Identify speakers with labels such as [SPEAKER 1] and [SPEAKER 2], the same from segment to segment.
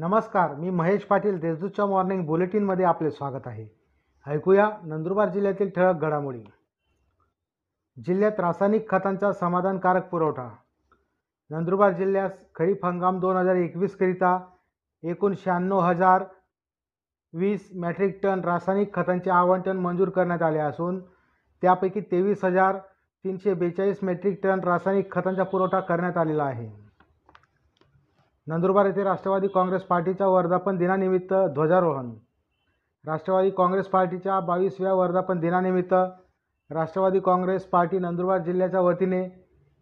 [SPEAKER 1] नमस्कार मी महेश पाटील देशदूतच्या मॉर्निंग बुलेटिनमध्ये आपले स्वागत आहे. ऐकूया नंदुरबार जिल्ह्यातील ठळक घडामोडी. जिल्ह्यात रासायनिक खतांचा समाधानकारक पुरवठा. नंदुरबार जिल्ह्यास खरीप हंगाम दोन हजार एकवीसकरिता एकूण शहाण्णव हजार वीस मॅट्रिक टन रासायनिक खतांचे आवंटन मंजूर करण्यात आले असून त्यापैकी तेवीस हजार तीनशे बेचाळीस मेट्रिक टन रासायनिक खतांचा पुरवठा करण्यात आलेला आहे. नंदुरबार येथे राष्ट्रवादी काँग्रेस पार्टीच्या वर्धापन दिनानिमित्त ध्वजारोहण. राष्ट्रवादी काँग्रेस पार्टीच्या बावीसव्या वर्धापन दिनानिमित्त राष्ट्रवादी काँग्रेस पार्टी नंदुरबार जिल्ह्याच्या वतीने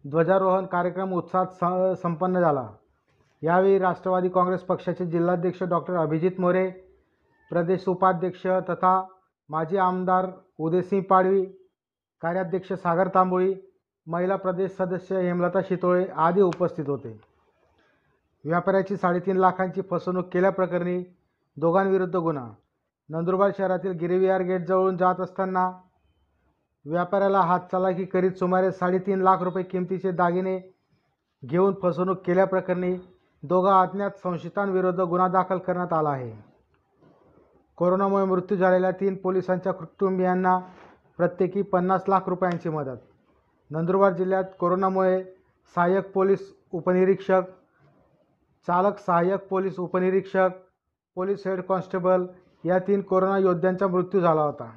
[SPEAKER 1] ध्वजारोहण कार्यक्रम उत्साहात स संपन्न झाला. यावेळी राष्ट्रवादी काँग्रेस पक्षाचे जिल्हाध्यक्ष डॉक्टर अभिजित मोरे प्रदेश उपाध्यक्ष तथा माजी आमदार उदयसिंह पाडवी कार्याध्यक्ष सागर तांबोळी महिला प्रदेश सदस्य हेमलता शितोळे आदी उपस्थित होते. व्यापाऱ्याची साडेतीन लाखांची फसवणूक केल्याप्रकरणी दोघांविरुद्ध गुन्हा. नंदुरबार शहरातील गिरिविहार गेटजवळून जात असताना व्यापाऱ्याला हातचलाखी करीत सुमारे साडेतीन लाख रुपये किमतीचे दागिने घेऊन फसवणूक केल्याप्रकरणी दोघा अज्ञात संशयितांविरुद्ध गुन्हा दाखल करण्यात आला आहे. कोरोनामुळे मृत्यू झालेल्या तीन पोलिसांच्या कुटुंबियांना प्रत्येकी पन्नास लाख रुपयांची मदत. नंदुरबार जिल्ह्यात कोरोनामुळे सहाय्यक पोलीस उपनिरीक्षक चालक सहाय्यक पोलीस उपनिरीक्षक पोलीस हेड कॉन्स्टेबल या तीन कोरोना योद्ध्यांचा मृत्यू झाला होता.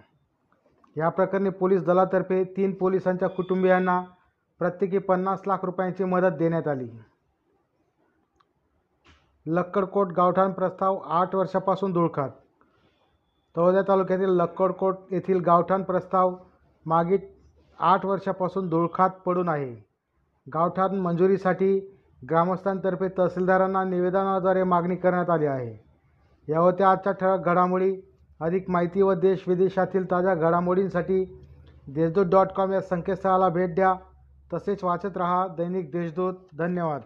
[SPEAKER 1] या प्रकरणी पोलीस दलातर्फे तीन पोलिसांच्या कुटुंबियांना प्रत्येकी पन्नास लाख रुपयांची मदत देण्यात आली. लक्कडकोट गावठाण प्रस्ताव आठ वर्षापासून धुळखात. तळोदा तालुक्यातील लक्कडकोट येथील गावठाण प्रस्ताव मागील आठ वर्षापासून धुळखात पडून आहे. गावठाण मंजुरीसाठी ग्रामस्थांतर्फे तहसीलदारांना निवेदनाद्वारे मागणी करण्यात आली आहे. या होत्या आजच्या ठळक घडामोडी अधिक माहिती व देश विदेशातील ताज्या घडामोडींसाठी देशदूत डॉट कॉम या संकेतस्थळाला भेट द्या. तसेच वाचत रहा दैनिक देशदूत. धन्यवाद.